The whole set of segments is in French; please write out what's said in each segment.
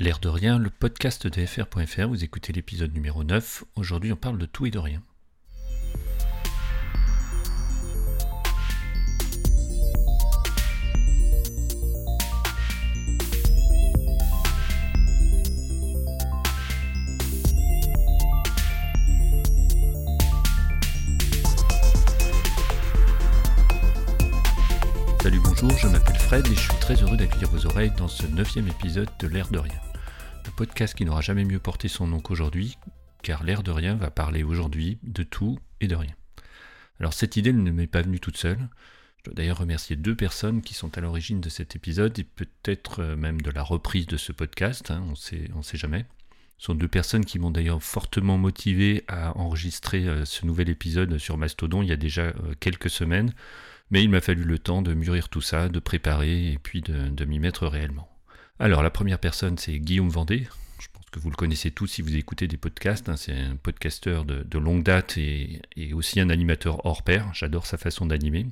L'air de rien, le podcast de FR.fr, vous écoutez l'épisode numéro 9. Aujourd'hui, on parle de tout et de rien. Salut, bonjour, je m'appelle Fred et je suis très heureux d'accueillir vos oreilles dans ce neuvième épisode de L'air de rien podcast qui n'aura jamais mieux porté son nom qu'aujourd'hui, car l'air de rien va parler aujourd'hui de tout et de rien. Alors cette idée ne m'est pas venue toute seule. Je dois d'ailleurs remercier deux personnes qui sont à l'origine de cet épisode et peut-être euh, même de la reprise de ce podcast, hein, on sait, ne sait jamais. Ce sont deux personnes qui m'ont d'ailleurs fortement motivé à enregistrer euh, ce nouvel épisode sur Mastodon il y a déjà euh, quelques semaines, mais il m'a fallu le temps de mûrir tout ça, de préparer et puis de m'y mettre réellement. Alors, la première personne, c'est Guillaume Vendée. Je pense que vous le connaissez tous si vous écoutez des podcasts. Hein. C'est un podcasteur de, longue date et, aussi un animateur hors pair. J'adore sa façon d'animer.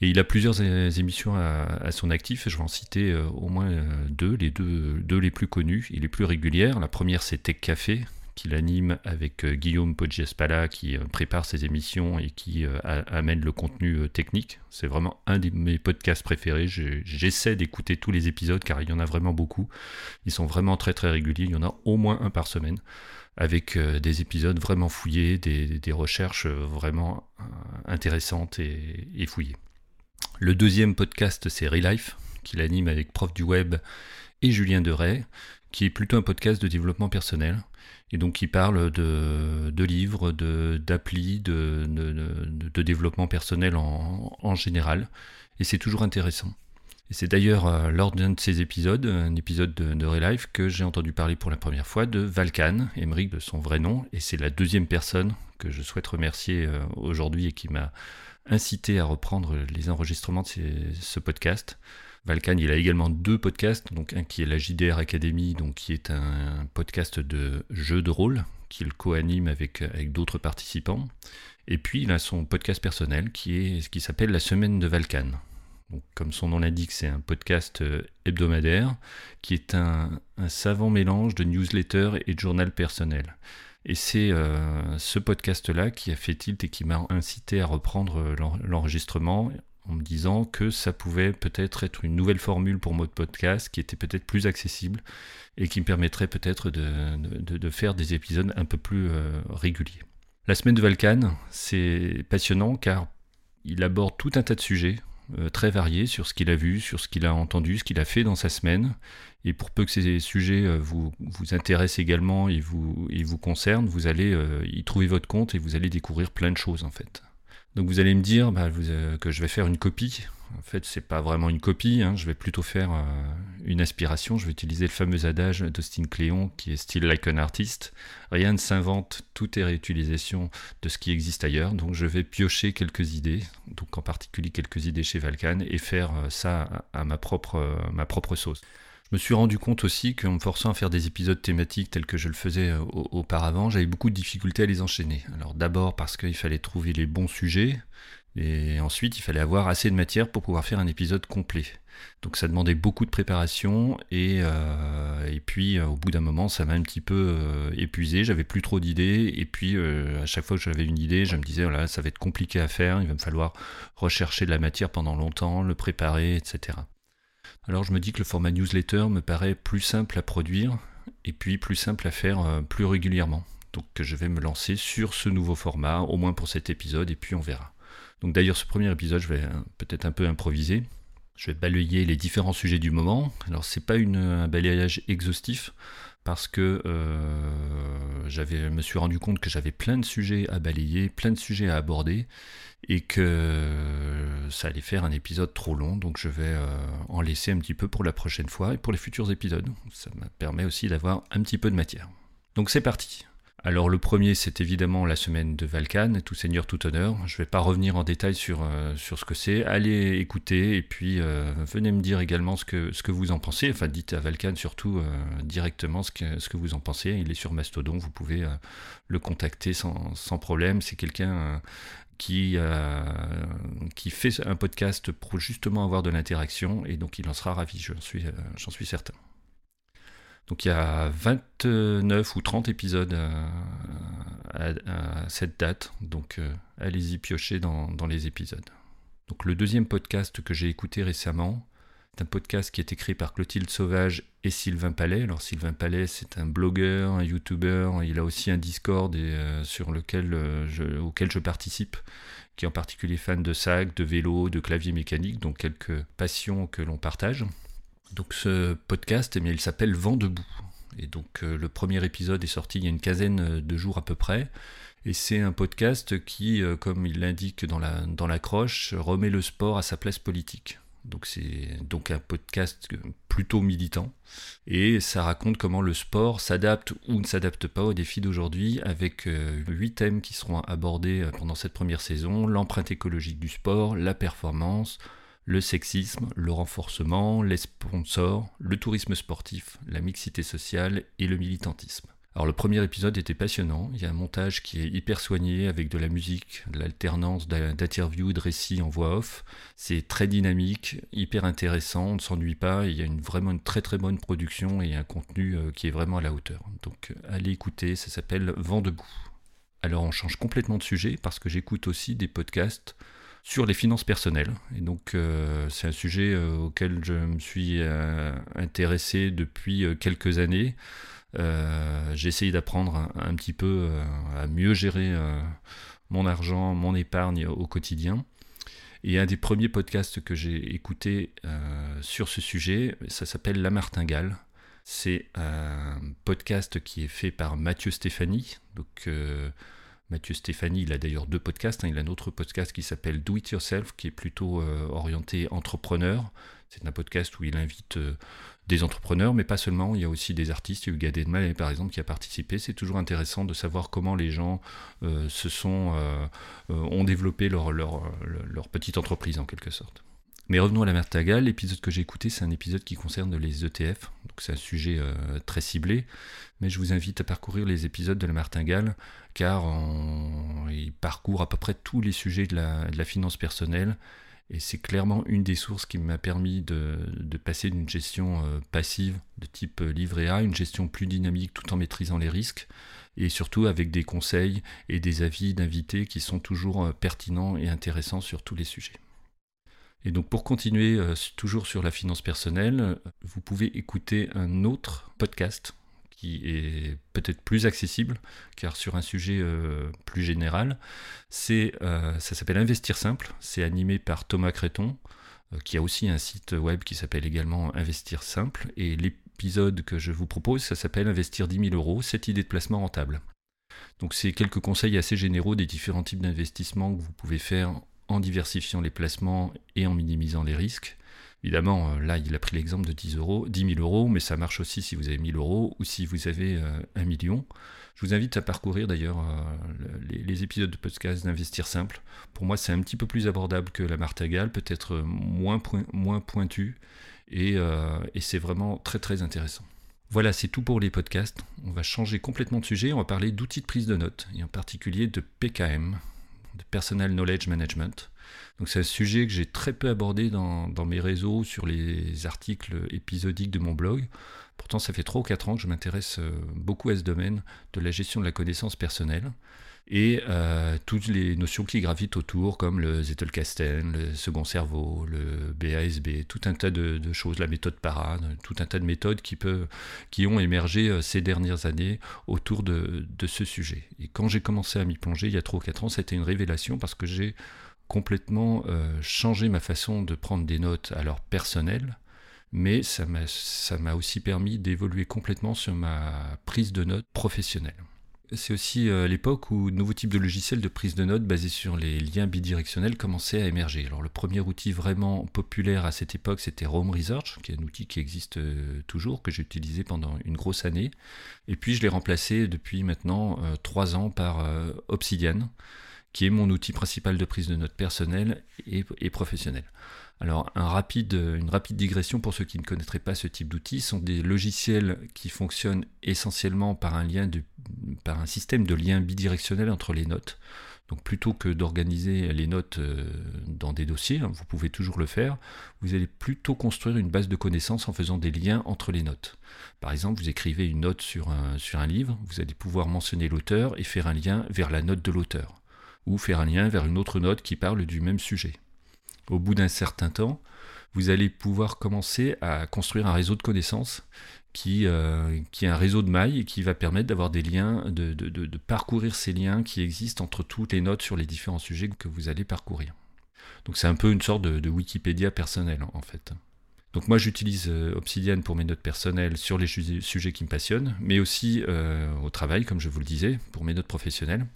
Et il a plusieurs émissions à, son actif. Je vais en citer euh, au moins euh, deux, les deux, deux les plus connues et les plus régulières. La première, c'est Tech Café, qu'il anime avec euh, Guillaume Poggiaspala qui euh, prépare ses émissions et qui euh, amène le contenu technique. C'est vraiment un de mes podcasts préférés. J'essaie d'écouter tous les épisodes car il y en a vraiment beaucoup. Ils sont vraiment très très réguliers. Il y en a au moins un par semaine avec des épisodes vraiment fouillés, des, recherches vraiment intéressantes et, fouillées. Le deuxième podcast, c'est Relife, qu'il anime avec Prof du Web et Julien Deray, qui est plutôt un podcast de développement personnel et donc il parle de, livres, d'applis, de, de, développement personnel en, en général, et c'est toujours intéressant. Et c'est d'ailleurs euh, lors d'un de ces épisodes, un épisode de, de Relife, que j'ai entendu parler pour la première fois de Valkan, Emmerich de son vrai nom, et c'est la deuxième personne que je souhaite remercier euh, aujourd'hui et qui m'a incité à reprendre les enregistrements de ce podcast. Valkan, il a également deux podcasts, donc un qui est la JDR Academy, qui est un podcast de jeux de rôle qu'il co-anime avec, d'autres participants. Et puis il a son podcast personnel qui est ce qui s'appelle La Semaine de Valkan. Comme son nom l'indique, c'est un podcast euh, hebdomadaire qui est un, savant mélange de newsletter et de journal personnel. Et c'est euh, ce podcast-là qui a fait tilt et qui m'a incité à reprendre euh, l'enregistrement en me disant que ça pouvait peut-être être une nouvelle formule pour mode podcast qui était peut-être plus accessible et qui me permettrait peut-être de, faire des épisodes un peu plus euh, réguliers. La semaine de Valkan, c'est passionnant car il aborde tout un tas de sujets euh, très variés sur ce qu'il a vu, sur ce qu'il a entendu, ce qu'il a fait dans sa semaine. Et pour peu que ces sujets euh, vous, intéressent également et vous concernent, vous allez y trouver votre compte et vous allez découvrir plein de choses en fait. Donc vous allez me dire bah, euh, que je vais faire une copie. En fait, c'est pas vraiment une copie. Hein. Je vais plutôt faire euh, une inspiration. Je vais utiliser le fameux adage d'Austin Cléon qui est still like an artist. Rien ne s'invente, tout est réutilisation de ce qui existe ailleurs. Donc je vais piocher quelques idées, donc en particulier quelques idées chez Valkan, et faire euh, ça à ma propre sauce. Je me suis rendu compte aussi qu'en me forçant à faire des épisodes thématiques tels que je le faisais euh, auparavant, j'avais beaucoup de difficultés à les enchaîner. Alors d'abord parce qu'il fallait trouver les bons sujets, et ensuite il fallait avoir assez de matière pour pouvoir faire un épisode complet. Donc ça demandait beaucoup de préparation, et, euh, puis euh, au bout d'un moment ça m'a un petit peu épuisé, j'avais plus trop d'idées, et puis à chaque fois que j'avais une idée, je me disais voilà, ça va être compliqué à faire, il va me falloir rechercher de la matière pendant longtemps, le préparer, etc. Alors je me dis que le format newsletter me paraît plus simple à produire et puis plus simple à faire euh, plus régulièrement. Donc je vais me lancer sur ce nouveau format, au moins pour cet épisode, et puis on verra. Donc d'ailleurs ce premier épisode, je vais euh, peut-être un peu improviser. Je vais balayer les différents sujets du moment. Alors c'est pas un balayage exhaustif parce que euh, j'avais, me suis rendu compte que j'avais plein de sujets à balayer, plein de sujets à aborder, et que ça allait faire un épisode trop long, donc je vais euh, en laisser un petit peu pour la prochaine fois et pour les futurs épisodes. Ça me permet aussi d'avoir un petit peu de matière. Donc c'est parti. Alors le premier, c'est évidemment la semaine de Valkan, tout seigneur, tout honneur. Je ne vais pas revenir en détail sur, euh, sur ce que c'est. Allez écouter et puis euh, venez me dire également ce que, ce que vous en pensez. Enfin, dites à Valkan surtout euh, directement ce que, vous en pensez. Il est sur Mastodon, vous pouvez le contacter sans, sans problème. C'est quelqu'un qui, qui fait un podcast pour justement avoir de l'interaction et donc il en sera ravi, suis, j'en suis certain. Donc il y a 29 ou 30 épisodes à, cette date, donc euh, allez-y piocher dans, les épisodes. Donc le deuxième podcast que j'ai écouté récemment, c'est un podcast qui a été créé par Clotilde Sauvage et Sylvain Palais. Alors Sylvain Palais, c'est un blogueur, un youtubeur, il a aussi un Discord euh, sur lequel, euh, auquel je participe, qui est en particulier fan de sac, de vélo, de clavier mécanique, donc quelques passions que l'on partage. Donc ce podcast, eh il s'appelle Vent debout. Et donc euh, le premier épisode est sorti il y a une quinzaine de jours à peu près. Et c'est un podcast qui, euh, comme il l'indique dans la remet le sport à sa place politique. Donc c'est donc un podcast plutôt militant et ça raconte comment le sport s'adapte ou ne s'adapte pas aux défis d'aujourd'hui avec euh, huit thèmes qui seront abordés pendant cette première saison l'empreinte écologique du sport, la performance, le sexisme, le renforcement, les sponsors, le tourisme sportif, la mixité sociale et le militantisme. Alors le premier épisode était passionnant, il y a un montage qui est hyper soigné avec de la musique, de l'alternance d'interviews, de récits en voix off. C'est très dynamique, hyper intéressant, on ne s'ennuie pas, il y a une, vraiment une très très bonne production et un contenu euh, qui est vraiment à la hauteur. Donc allez écouter, ça s'appelle Vent debout. Alors on change complètement de sujet parce que j'écoute aussi des podcasts sur les finances personnelles. Et donc euh, c'est un sujet euh, auquel je me suis euh, intéressé depuis quelques années. J'ai essayé d'apprendre un, petit peu à mieux gérer mon argent, mon épargne au quotidien. Et un des premiers podcasts que j'ai écouté sur ce sujet, ça s'appelle La Martingale. C'est un podcast qui est fait par Mathieu Stéphanie. Donc Mathieu Stéphanie, il a d'ailleurs deux podcasts. Hein. Il a un autre podcast qui s'appelle Do It Yourself, qui est plutôt euh, orienté entrepreneur. C'est un podcast où il invite euh, des entrepreneurs, mais pas seulement. Il y a aussi des artistes. Il y a eu Gad par exemple, qui a participé. C'est toujours intéressant de savoir comment les gens euh, se sont, ont développé leur petite entreprise, en quelque sorte. Mais revenons à la Martingale. L'épisode que j'ai écouté, c'est un épisode qui concerne les ETF. Donc c'est un sujet euh, très ciblé. Mais je vous invite à parcourir les épisodes de la Martingale, car il parcourt à peu près tous les sujets de la, finance personnelle. Et c'est clairement une des sources qui m'a permis de, passer d'une gestion euh, passive de type euh, livret A une gestion plus dynamique tout en maîtrisant les risques et surtout avec des conseils et des avis d'invités qui sont toujours pertinents et intéressants sur tous les sujets. Et donc pour continuer euh, toujours sur la finance personnelle, vous pouvez écouter un autre podcast qui est peut-être plus accessible, car sur un sujet euh, plus général, euh, ça s'appelle Investir Simple, c'est animé par Thomas Créton, qui a aussi un site web qui s'appelle également Investir Simple, et l'épisode que je vous propose, ça s'appelle Investir 10 000 euros, cette idée de placement rentable. Donc c'est quelques conseils assez généraux des différents types d'investissements que vous pouvez faire en diversifiant les placements et en minimisant les risques. Évidemment, euh, là, il a pris l'exemple de 10, euros, 10 000 euros, mais ça marche aussi si vous avez 1000 euros ou si vous avez euh, un million. Je vous invite à parcourir d'ailleurs euh, les, épisodes de podcast d'Investir Simple. Pour moi, c'est un petit peu plus abordable que la Martingale, peut-être moins, pointu, et, et c'est vraiment très très intéressant. Voilà, c'est tout pour les podcasts. On va changer complètement de sujet, on va parler d'outils de prise de notes, et en particulier de PKM, de Personal Knowledge Management. Donc c'est un sujet que j'ai très peu abordé dans, mes réseaux, sur les articles épisodiques de mon blog. Pourtant, ça fait 3 ou 4 ans que je m'intéresse euh, beaucoup à ce domaine de la gestion de la connaissance personnelle et euh, toutes les notions qui gravitent autour, comme le Zettelkasten, le second cerveau, le BASB, tout un tas de, choses, la méthode Parade, tout un tas de méthodes qui, ont émergé euh, ces dernières années autour de, ce sujet. Et quand j'ai commencé à m'y plonger il y a 3 ou 4 ans, c'était une révélation parce que j'ai complètement euh, changé ma façon de prendre des notes alors personnelles, mais ça m'a aussi permis d'évoluer complètement sur ma prise de notes professionnelle. C'est aussi euh, l'époque où de nouveaux types de logiciels de prise de notes basés sur les liens bidirectionnels commençaient à émerger. Alors le premier outil vraiment populaire à cette époque, c'était Rome Research, qui est un outil qui existe euh, toujours, que j'ai utilisé pendant une grosse année. Et puis je l'ai remplacé depuis maintenant euh, trois ans par Obsidian, qui est mon outil principal de prise de notes personnelle et, et professionnelle. Alors, une rapide digression pour ceux qui ne connaîtraient pas ce type d'outils, sont des logiciels qui fonctionnent essentiellement par un, lien par un système de lien bidirectionnel entre les notes. Donc plutôt que d'organiser les notes euh, dans des dossiers, hein, vous pouvez toujours le faire, vous allez plutôt construire une base de connaissances en faisant des liens entre les notes. Par exemple, vous écrivez une note sur un livre, vous allez pouvoir mentionner l'auteur et faire un lien vers la note de l'auteur, ou faire un lien vers une autre note qui parle du même sujet. Au bout d'un certain temps, vous allez pouvoir commencer à construire un réseau de connaissances qui, euh, est un réseau de mailles et qui va permettre d'avoir des liens, de, parcourir ces liens qui existent entre toutes les notes sur les différents sujets que vous allez parcourir. Donc c'est un peu une sorte de, Wikipédia personnel en fait. Donc moi j'utilise euh, Obsidian pour mes notes personnelles sur les sujets qui me passionnent, mais aussi euh, au travail, comme je vous le disais, pour mes notes professionnelles.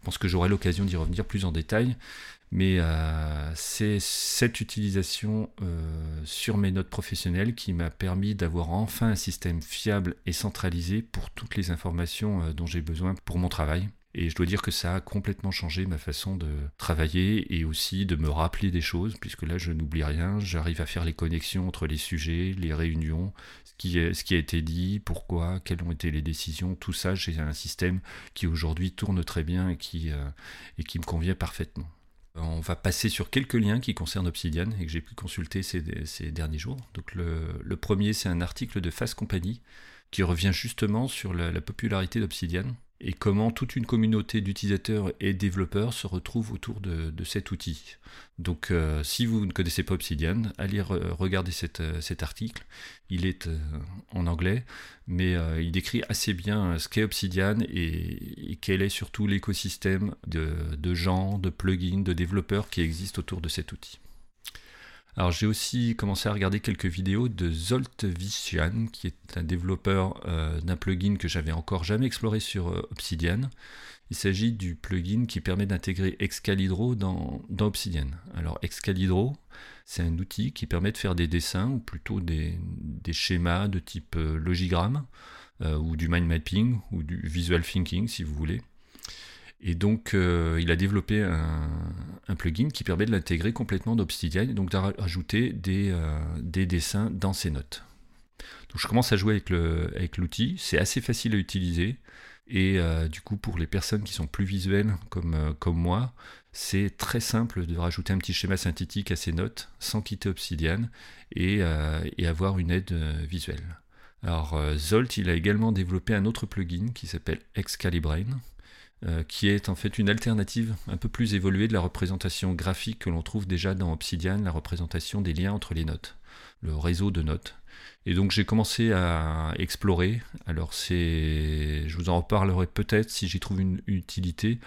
Je pense que j'aurai l'occasion d'y revenir plus en détail, mais euh, c'est cette utilisation euh, sur mes notes professionnelles qui m'a permis d'avoir enfin un système fiable et centralisé pour toutes les informations euh, dont j'ai besoin pour mon travail. Et je dois dire que ça a complètement changé ma façon de travailler et aussi de me rappeler des choses, puisque là je n'oublie rien, j'arrive à faire les connexions entre les sujets, les réunions, ce qui, a été dit, pourquoi, quelles ont été les décisions, tout ça, j'ai un système qui aujourd'hui tourne très bien et qui, et qui me convient parfaitement. On va passer sur quelques liens qui concernent Obsidian et que j'ai pu consulter ces, derniers jours. Donc le, premier, c'est un article de Fast Company qui revient justement sur la popularité d'Obsidian et comment toute une communauté d'utilisateurs et développeurs se retrouve autour de, cet outil. Donc euh, si vous ne connaissez pas Obsidian, allez regarder euh, cet article. Il est euh, en anglais, mais il décrit assez bien ce qu'est Obsidian et, quel est surtout l'écosystème de gens, de plugins, de développeurs qui existent autour de cet outil. Alors j'ai aussi commencé à regarder quelques vidéos de Zolt Vician, qui est un développeur euh, d'un plugin que j'avais encore jamais exploré sur euh, Obsidian. Il s'agit du plugin qui permet d'intégrer Excalibro dans, Obsidian. Alors Excalibro, c'est un outil qui permet de faire des dessins, ou plutôt des, schémas de type euh, logigramme, ou du mind mapping, ou du visual thinking si vous voulez. Et donc, euh, il a développé un, plugin qui permet de l'intégrer complètement d'Obsidian et donc d'ajouter des, euh, des, dessins dans ses notes. Donc, je commence à jouer avec l'outil. C'est assez facile à utiliser. Et euh, du coup, pour les personnes qui sont plus visuelles comme, moi, c'est très simple de rajouter un petit schéma synthétique à ses notes sans quitter Obsidian et, et avoir une aide visuelle. Alors, Zolt, il a également développé un autre plugin qui s'appelle Excalibrane euh, qui est en fait une alternative un peu plus évoluée de la représentation graphique que l'on trouve déjà dans Obsidian, la représentation des liens entre les notes, le réseau de notes. Et donc j'ai commencé à explorer. Alors c'est, je vous en reparlerai peut-être si j'y trouve une utilité.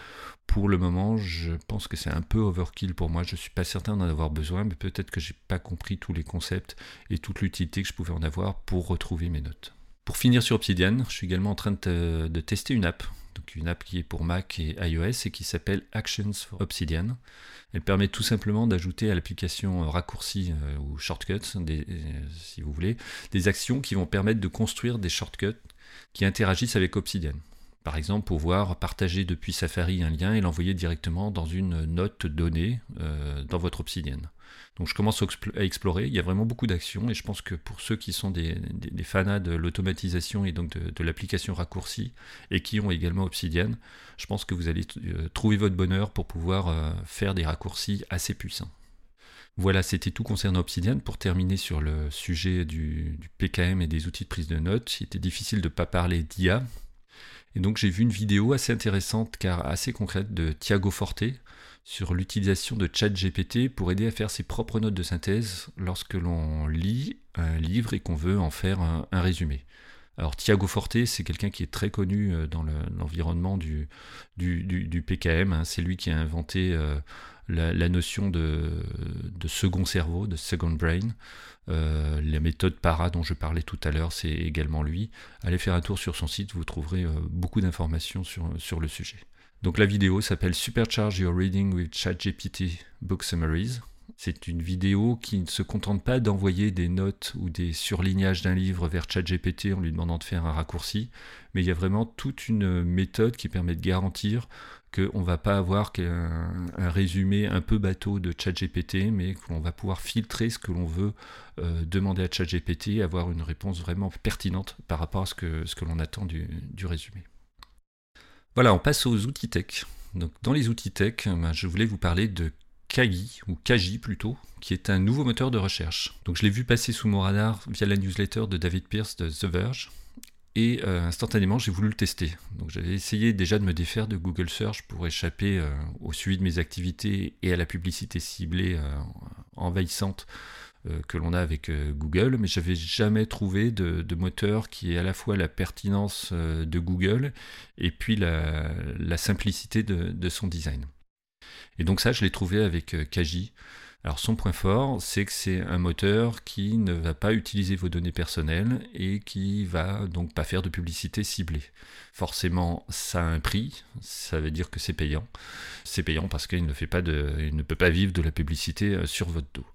Pour le moment, je pense que c'est un peu overkill pour moi. Je suis pas certain d'en avoir besoin, mais peut-être que j'ai pas compris tous les concepts et toute l'utilité que je pouvais en avoir pour retrouver mes notes. Pour finir sur Obsidian, je suis également en train de tester une app donc une app qui est pour Mac et iOS et qui s'appelle Actions for Obsidian. Elle permet tout simplement d'ajouter à l'application raccourci euh, ou shortcuts, euh, si vous voulez, des actions qui vont permettre de construire des shortcuts qui interagissent avec Obsidian. Par exemple, pouvoir partager depuis Safari un lien et l'envoyer directement dans une note donnée euh, dans votre Obsidian. Donc je commence à explorer, il y a vraiment beaucoup d'actions et je pense que pour ceux qui sont des, des, fanats de l'automatisation et donc de, l'application raccourcie et qui ont également Obsidian, je pense que vous allez euh, trouver votre bonheur pour pouvoir euh, faire des raccourcis assez puissants. Voilà, c'était tout concernant Obsidian. Pour terminer sur le sujet du, du PKM et des outils de prise de notes, il était difficile de ne pas parler d'IA, et donc j'ai vu une vidéo assez intéressante car assez concrète de Thiago Forte sur l'utilisation de ChatGPT pour aider à faire ses propres notes de synthèse lorsque l'on lit un livre et qu'on veut en faire un, résumé. Alors Thiago Forte, c'est quelqu'un qui est très connu euh, dans l'environnement du, PKM. Hein. C'est lui qui a inventé euh, la, notion de, second cerveau, de second brain. Euh, la méthode para dont je parlais tout à l'heure, c'est également lui. Allez faire un tour sur son site, vous trouverez beaucoup d'informations sur le sujet. Donc la vidéo s'appelle Supercharge Your Reading with ChatGPT Book Summaries. C'est une vidéo qui ne se contente pas d'envoyer des notes ou des surlignages d'un livre vers ChatGPT en lui demandant de faire un raccourci, mais il y a vraiment toute une méthode qui permet de garantir qu'on ne va pas avoir qu'un un résumé un peu bateau de ChatGPT, mais qu'on va pouvoir filtrer ce que l'on veut euh, demander à ChatGPT et avoir une réponse vraiment pertinente par rapport à ce que, ce que l'on attend du résumé. Voilà, on passe aux outils tech. Donc, dans les outils tech, ben, je voulais vous parler de Kagi, ou Kaji plutôt, qui est un nouveau moteur de recherche. Donc je l'ai vu passer sous mon radar via la newsletter de David Pierce de The Verge, et euh, instantanément j'ai voulu le tester. Donc j'avais essayé déjà de me défaire de Google Search pour échapper euh, au suivi de mes activités et à la publicité ciblée euh, envahissante que l'on a avec Google, mais j'avais jamais trouvé de, moteur qui ait à la fois la pertinence de Google et puis la, simplicité de, son design. Et donc ça, je l'ai trouvé avec Kaji. Alors son point fort, c'est que c'est un moteur qui ne va pas utiliser vos données personnelles et qui va donc pas faire de publicité ciblée. Forcément, ça a un prix, ça veut dire que c'est payant. C'est payant parce qu'il ne fait pas de, il ne peut pas vivre de la publicité euh, sur votre dos.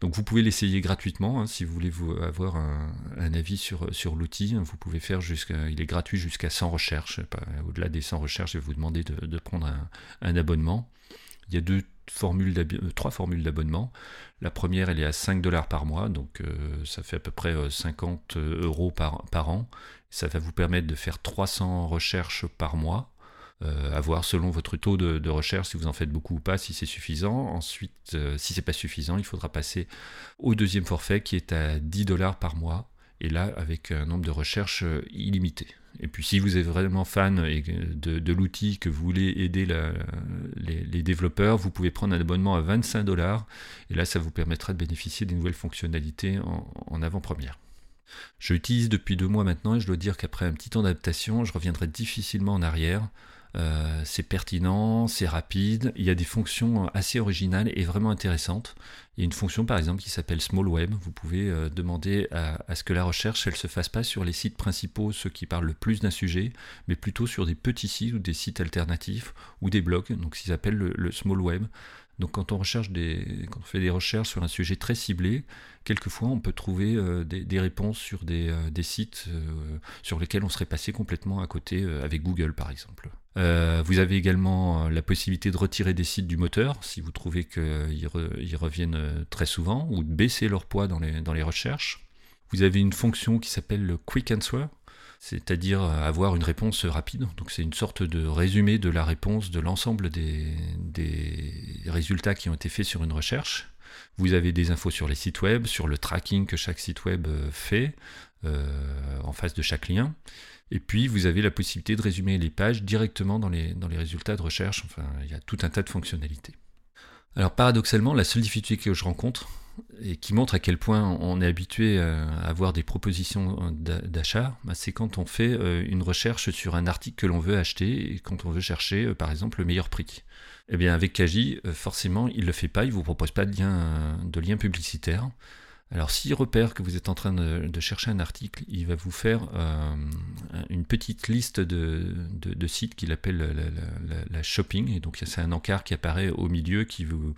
Donc vous pouvez l'essayer gratuitement hein, si vous voulez vous avoir un, avis sur, sur l'outil. Vous pouvez faire jusqu'à, il est gratuit jusqu'à 100 recherches. Au-delà des 100 recherches, je vais vous demander de, prendre un, un abonnement. Il y a deux formules euh, trois formules d'abonnement. La première, elle est à 5 dollars par mois, donc euh, ça fait à peu près 50 euh, euros par, an. Ça va vous permettre de faire 300 recherches par mois. à voir selon votre taux de, recherche si vous en faites beaucoup ou pas, si c'est suffisant. Ensuite, si c'est pas suffisant, il faudra passer au deuxième forfait qui est à 10 dollars par mois et là avec un nombre de recherches illimité. Et puis si vous êtes vraiment fan de, l'outil, que vous voulez aider les, développeurs, vous pouvez prendre un abonnement à 25 dollars. Et là, ça vous permettra de bénéficier des nouvelles fonctionnalités en, avant-première. Je l'utilise depuis deux mois maintenant et je dois dire qu'après un petit temps d'adaptation, je reviendrai difficilement en arrière. Euh, c'est pertinent, c'est rapide, il y a des fonctions assez originales et vraiment intéressantes. Il y a une fonction par exemple qui s'appelle Small Web. Vous pouvez euh, demander à, ce que la recherche elle se fasse pas sur les sites principaux, ceux qui parlent le plus d'un sujet, mais plutôt sur des petits sites ou des sites alternatifs ou des blogs, donc ce qu'ils appellent le, Small Web. Donc quand on recherche des, quand on fait des recherches sur un sujet très ciblé, quelquefois on peut trouver euh, des, réponses sur des, sites sur lesquels on serait passé complètement à côté avec Google par exemple. Euh, vous avez également euh, la possibilité de retirer des sites du moteur si vous trouvez qu'ils reviennent euh, très souvent ou de baisser leur poids dans les, dans les recherches. Vous avez une fonction qui s'appelle le Quick Answer, c'est-à-dire avoir une réponse rapide. Donc c'est une sorte de résumé de la réponse de l'ensemble des, résultats qui ont été faits sur une recherche. Vous avez des infos sur les sites web, sur le tracking que chaque site web fait en face de chaque lien. Et puis, vous avez la possibilité de résumer les pages directement dans les, dans les résultats de recherche. Enfin, il y a tout un tas de fonctionnalités. Alors, paradoxalement, la seule difficulté que je rencontre, et qui montre à quel point on est habitué à avoir des propositions d'achat, bah, c'est quand on fait euh, une recherche sur un article que l'on veut acheter et quand on veut chercher, euh, par exemple, le meilleur prix. Eh bien, avec Kaji, euh, forcément, il ne le fait pas, il ne vous propose pas de de lien publicitaire. Alors s'il repère que vous êtes en train de, chercher un article, il va vous faire euh, une petite liste de, sites qu'il appelle la, shopping. Et donc c'est un encart qui apparaît au milieu qui vous,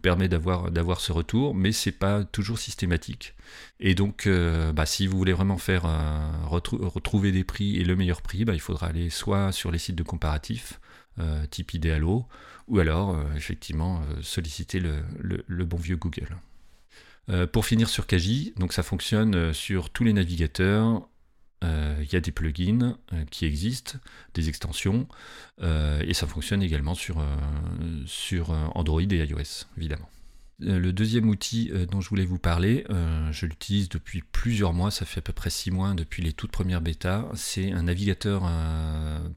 permet d'avoir ce retour, mais c'est pas toujours systématique. Et donc euh, bah, si vous voulez vraiment faire euh, retrouver des prix et le meilleur prix, bah, il faudra aller soit sur les sites de comparatifs, type Idealo, ou alors effectivement solliciter le bon vieux Google. Euh, pour finir sur Kaji, donc ça fonctionne euh, sur tous les navigateurs. Euh, il y a des plugins qui existent, des extensions, et ça fonctionne également sur, sur Android et iOS, évidemment. Le deuxième outil dont je voulais vous parler, je l'utilise depuis plusieurs mois, ça fait à peu près six mois depuis les toutes premières bêtas. C'est un navigateur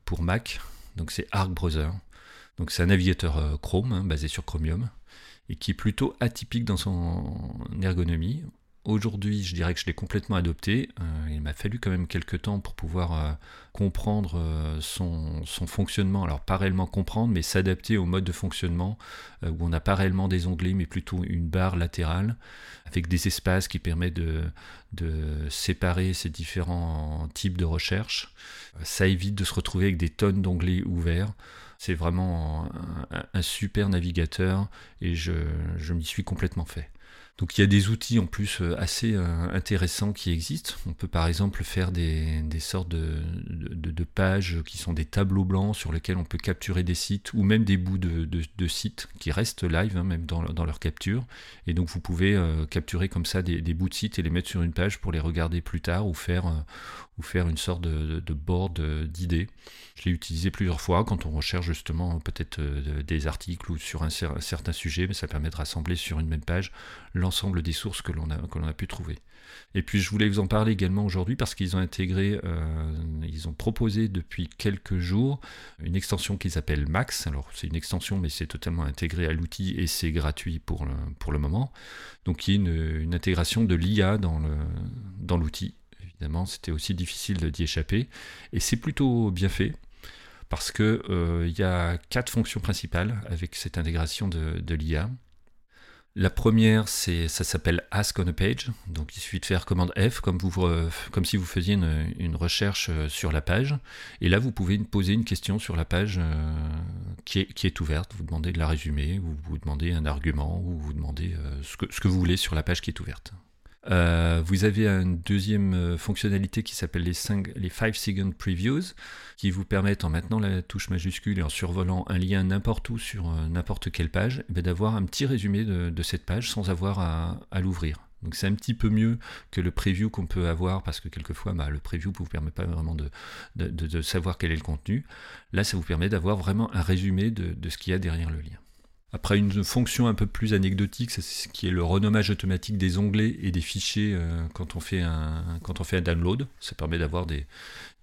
pour Mac, donc c'est Arc Browser. Donc c'est un navigateur Chrome, hein, basé sur Chromium et qui est plutôt atypique dans son ergonomie. Aujourd'hui, je dirais que je l'ai complètement adopté. Euh, il m'a fallu quand même quelques temps pour pouvoir euh, comprendre euh, son, fonctionnement. Alors, pas réellement comprendre, mais s'adapter au mode de fonctionnement où on n'a pas réellement des onglets, mais plutôt une barre latérale avec des espaces qui permettent de, de séparer ces différents types de recherche. Ça évite de se retrouver avec des tonnes d'onglets ouverts. C'est vraiment un, super navigateur et je, m'y suis complètement fait. Donc il y a des outils en plus euh, assez euh, intéressants qui existent. On peut par exemple faire des, sortes de, pages qui sont des tableaux blancs sur lesquels on peut capturer des sites ou même des bouts de, sites qui restent live, hein, même dans, leur capture. Et donc vous pouvez euh, capturer comme ça des, bouts de sites et les mettre sur une page pour les regarder plus tard ou faire, ou faire une sorte de, board d'idées. Je l'ai utilisé plusieurs fois quand on recherche justement peut-être des articles ou sur un, certain sujet, mais ça permet de rassembler sur une même page l'ensemble des sources que l'on a, que l'on a pu trouver. Et puis je voulais vous en parler également aujourd'hui parce qu'ils ont intégré, euh, ils ont proposé depuis quelques jours une extension qu'ils appellent Max. Alors c'est une extension mais c'est totalement intégré à l'outil et c'est gratuit pour le, moment. Donc il y a une, intégration de l'IA dans l'outil. Évidemment c'était aussi difficile d'y échapper et c'est plutôt bien fait parce qu'il euh, y a quatre fonctions principales avec cette intégration de l'IA. La première, c'est, ça s'appelle Ask on a page. Donc il suffit de faire commande F comme, comme si vous faisiez une, recherche euh, sur la page. Et là, vous pouvez poser une question sur la page euh, qui, est, ouverte. Vous demandez de la résumer, ou vous demandez un argument, ou vous demandez euh, ce que vous voulez sur la page qui est ouverte. Euh, vous avez une deuxième euh, fonctionnalité qui s'appelle les 5, les second previews, qui vous permettent en maintenant la touche majuscule et en survolant un lien n'importe où sur euh, n'importe quelle page, eh d'avoir un petit résumé de, cette page sans avoir à, l'ouvrir. Donc c'est un petit peu mieux que le preview qu'on peut avoir parce que quelquefois bah, le preview ne vous permet pas vraiment de, savoir quel est le contenu. Là ça vous permet d'avoir vraiment un résumé de ce qu'il y a derrière le lien. Après, une fonction un peu plus anecdotique, c'est ce qui est le renommage automatique des onglets et des fichiers euh, quand, on fait un, quand on fait un download. Ça permet d'avoir des,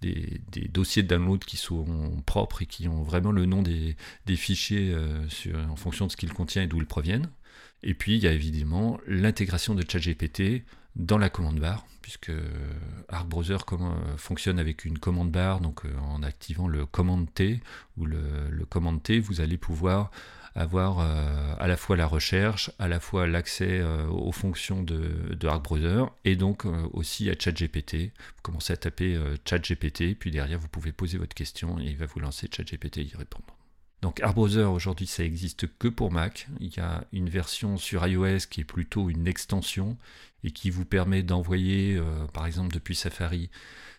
des, dossiers de download qui sont propres et qui ont vraiment le nom des, fichiers euh, en fonction de ce qu'ils contiennent et d'où ils proviennent. Et puis, il y a évidemment l'intégration de ChatGPT dans la commande barre, puisque Arc Browser fonctionne avec une commande barre, donc euh, en activant le command T ou le command T, vous allez pouvoir avoir euh, à la fois la recherche, à la fois l'accès euh, aux fonctions de, de Browser et donc euh, aussi à ChatGPT. Vous commencez à taper ChatGPT, puis derrière vous pouvez poser votre question et il va vous lancer ChatGPT et y répondre. Donc Browser aujourd'hui ça existe que pour Mac. Il y a une version sur iOS qui est plutôt une extension et qui vous permet d'envoyer par exemple depuis Safari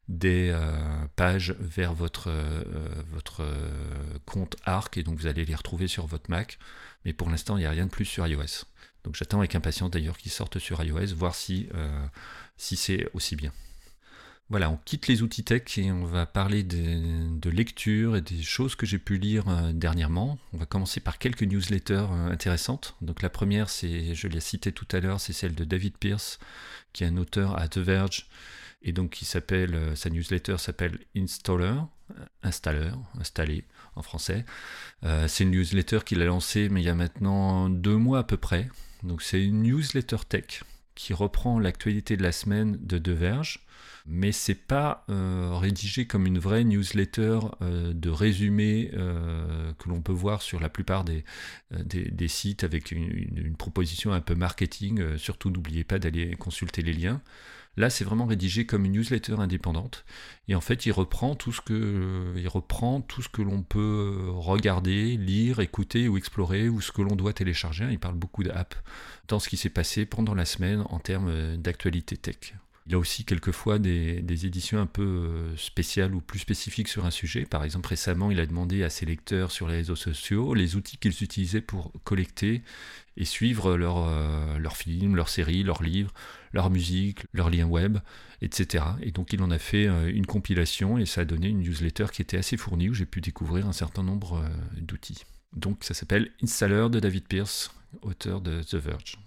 des euh, pages vers votre, euh, votre euh, compte Arc et donc vous allez les retrouver sur votre Mac. Mais pour l'instant, il n'y a rien de plus sur iOS. Donc j'attends avec impatience d'ailleurs qu'ils sortent sur iOS, voir si, si c'est aussi bien. Voilà, on quitte les outils tech et on va parler de, lecture et des choses que j'ai pu lire dernièrement. On va commencer par quelques newsletters intéressantes. Donc la première, c'est, je l'ai cité tout à l'heure, c'est celle de David Pierce, qui est un auteur à The Verge et donc qui s'appelle, euh, sa newsletter s'appelle Installer, installeur, installé en français. Euh, c'est une newsletter qu'il a lancée mais il y a maintenant deux mois à peu près. Donc c'est une newsletter tech qui reprend l'actualité de la semaine de De Verge, mais c'est pas euh, rédigé comme une vraie newsletter de résumé que l'on peut voir sur la plupart des, sites avec une, une, proposition un peu marketing. surtout n'oubliez pas d'aller consulter les liens. Là, c'est vraiment rédigé comme une newsletter indépendante. Et en fait, il reprend tout ce que, il reprend tout ce que l'on peut regarder, lire, écouter ou explorer, ou ce que l'on doit télécharger. Il parle beaucoup d'apps dans ce qui s'est passé pendant la semaine en termes d'actualité tech. Il a aussi quelquefois des, éditions un peu euh, spéciales ou plus spécifiques sur un sujet. Par exemple, récemment, il a demandé à ses lecteurs sur les réseaux sociaux les outils qu'ils utilisaient pour collecter et suivre leurs euh, films, leurs séries, leurs livres, leur musique, leurs liens web, etc. Et donc il en a fait euh, une compilation et ça a donné une newsletter qui était assez fournie où j'ai pu découvrir un certain nombre d'outils. Donc ça s'appelle Installer de David Pierce, auteur de The Verge.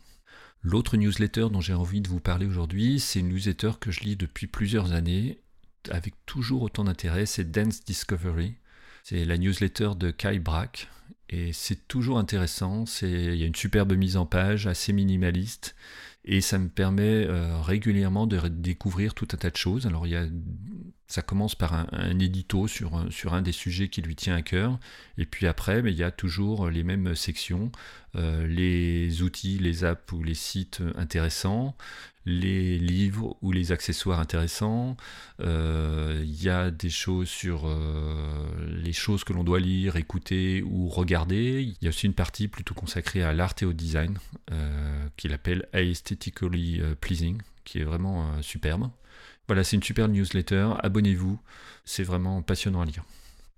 L'autre newsletter dont j'ai envie de vous parler aujourd'hui, c'est une newsletter que je lis depuis plusieurs années, avec toujours autant d'intérêt, c'est Dance Discovery. C'est la newsletter de Kai Brack, et c'est toujours intéressant, il y a une superbe mise en page, assez minimaliste, et ça me permet euh, régulièrement de découvrir tout un tas de choses. Alors il y a, ça commence par un, édito sur, sur un des sujets qui lui tient à cœur, et puis après, mais il y a toujours les mêmes sections, euh, les outils, les apps ou les sites intéressants, les livres ou les accessoires intéressants. Euh, il y a des choses sur les choses que l'on doit lire, écouter ou regarder. Il y a aussi une partie plutôt consacrée à l'art et au design qu'il appelle Aesthetic Euh, Pleasing, qui est vraiment euh, superbe. Voilà, c'est une super newsletter, abonnez-vous, c'est vraiment passionnant à lire.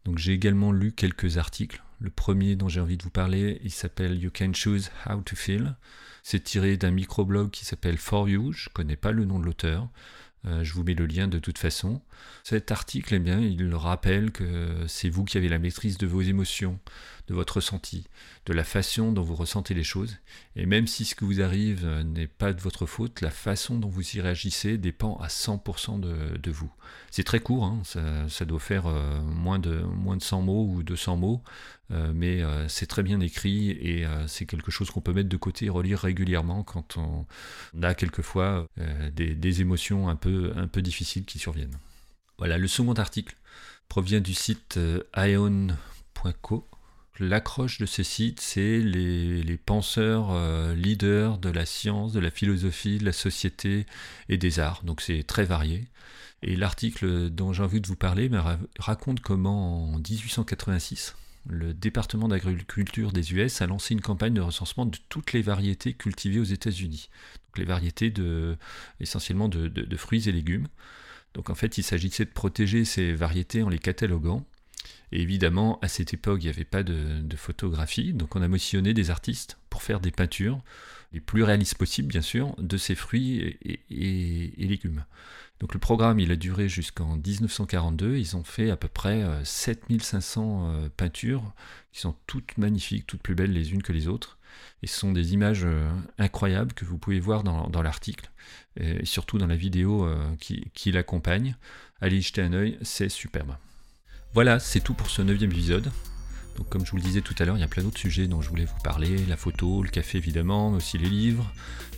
Donc j'ai également lu quelques articles. Le premier dont j'ai envie de vous parler, il s'appelle You Can Choose How to Feel. C'est tiré d'un microblog qui s'appelle For You, je ne connais pas le nom de l'auteur. Euh, je vous mets le lien de toute façon. Cet article, eh bien, il rappelle que c'est vous qui avez la maîtrise de vos émotions, de votre ressenti, de la façon dont vous ressentez les choses. Et même si ce qui vous arrive n'est pas de votre faute, la façon dont vous y réagissez dépend à 100% de, vous. C'est très court, hein, ça, doit faire euh, moins, de, moins de 100 mots ou 200 mots, euh, mais c'est très bien écrit et c'est quelque chose qu'on peut mettre de côté et relire régulièrement quand on a quelquefois des, émotions un peu un peu difficiles qui surviennent. Voilà, le second article provient du site euh, aeon.co. L'accroche de ce site, c'est les, penseurs euh, leaders de la science, de la philosophie, de la société et des arts. Donc c'est très varié. Et l'article dont j'ai envie de vous parler raconte comment en 1886, le département d'agriculture des US a lancé une campagne de recensement de toutes les variétés cultivées aux États-Unis. Donc les variétés essentiellement de, fruits et légumes. Donc en fait, il s'agissait de protéger ces variétés en les cataloguant. Évidemment, à cette époque, il n'y avait pas de, photographie, donc on a motionné des artistes pour faire des peintures, les plus réalistes possibles bien sûr, de ces fruits et légumes. Donc le programme, il a duré jusqu'en 1942. Ils ont fait à peu près 7500 euh, euh, peintures qui sont toutes magnifiques, toutes plus belles les unes que les autres. Et ce sont des images euh, incroyables que vous pouvez voir dans, l'article et surtout dans la vidéo qui, qui l'accompagne. Allez y jeter un œil, c'est superbe. Voilà, c'est tout pour ce neuvième épisode. Donc comme je vous le disais tout à l'heure, il y a plein d'autres sujets dont je voulais vous parler, la photo, le café évidemment, mais aussi les livres,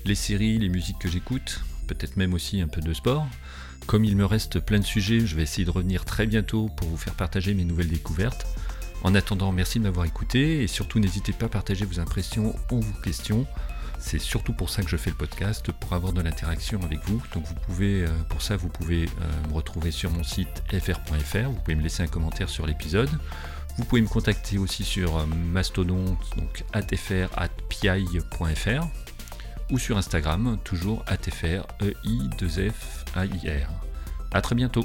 les séries, les musiques que j'écoute peut-être même aussi un peu de sport. Comme il me reste plein de sujets, je vais essayer de revenir très bientôt pour vous faire partager mes nouvelles découvertes. En attendant, merci de m'avoir écouté et surtout n'hésitez pas à partager vos impressions ou vos questions. C'est surtout pour ça que je fais le podcast, pour avoir de l'interaction avec vous. Donc vous pouvez, euh, pour ça, vous pouvez euh, me retrouver sur mon site fr.fr. Vous pouvez me laisser un commentaire sur l'épisode. Vous pouvez me contacter aussi sur euh, Mastodon, donc atfr@pi.fr ou sur Instagram, toujours ATFR, E-I-2-F-A-I-R. A très bientôt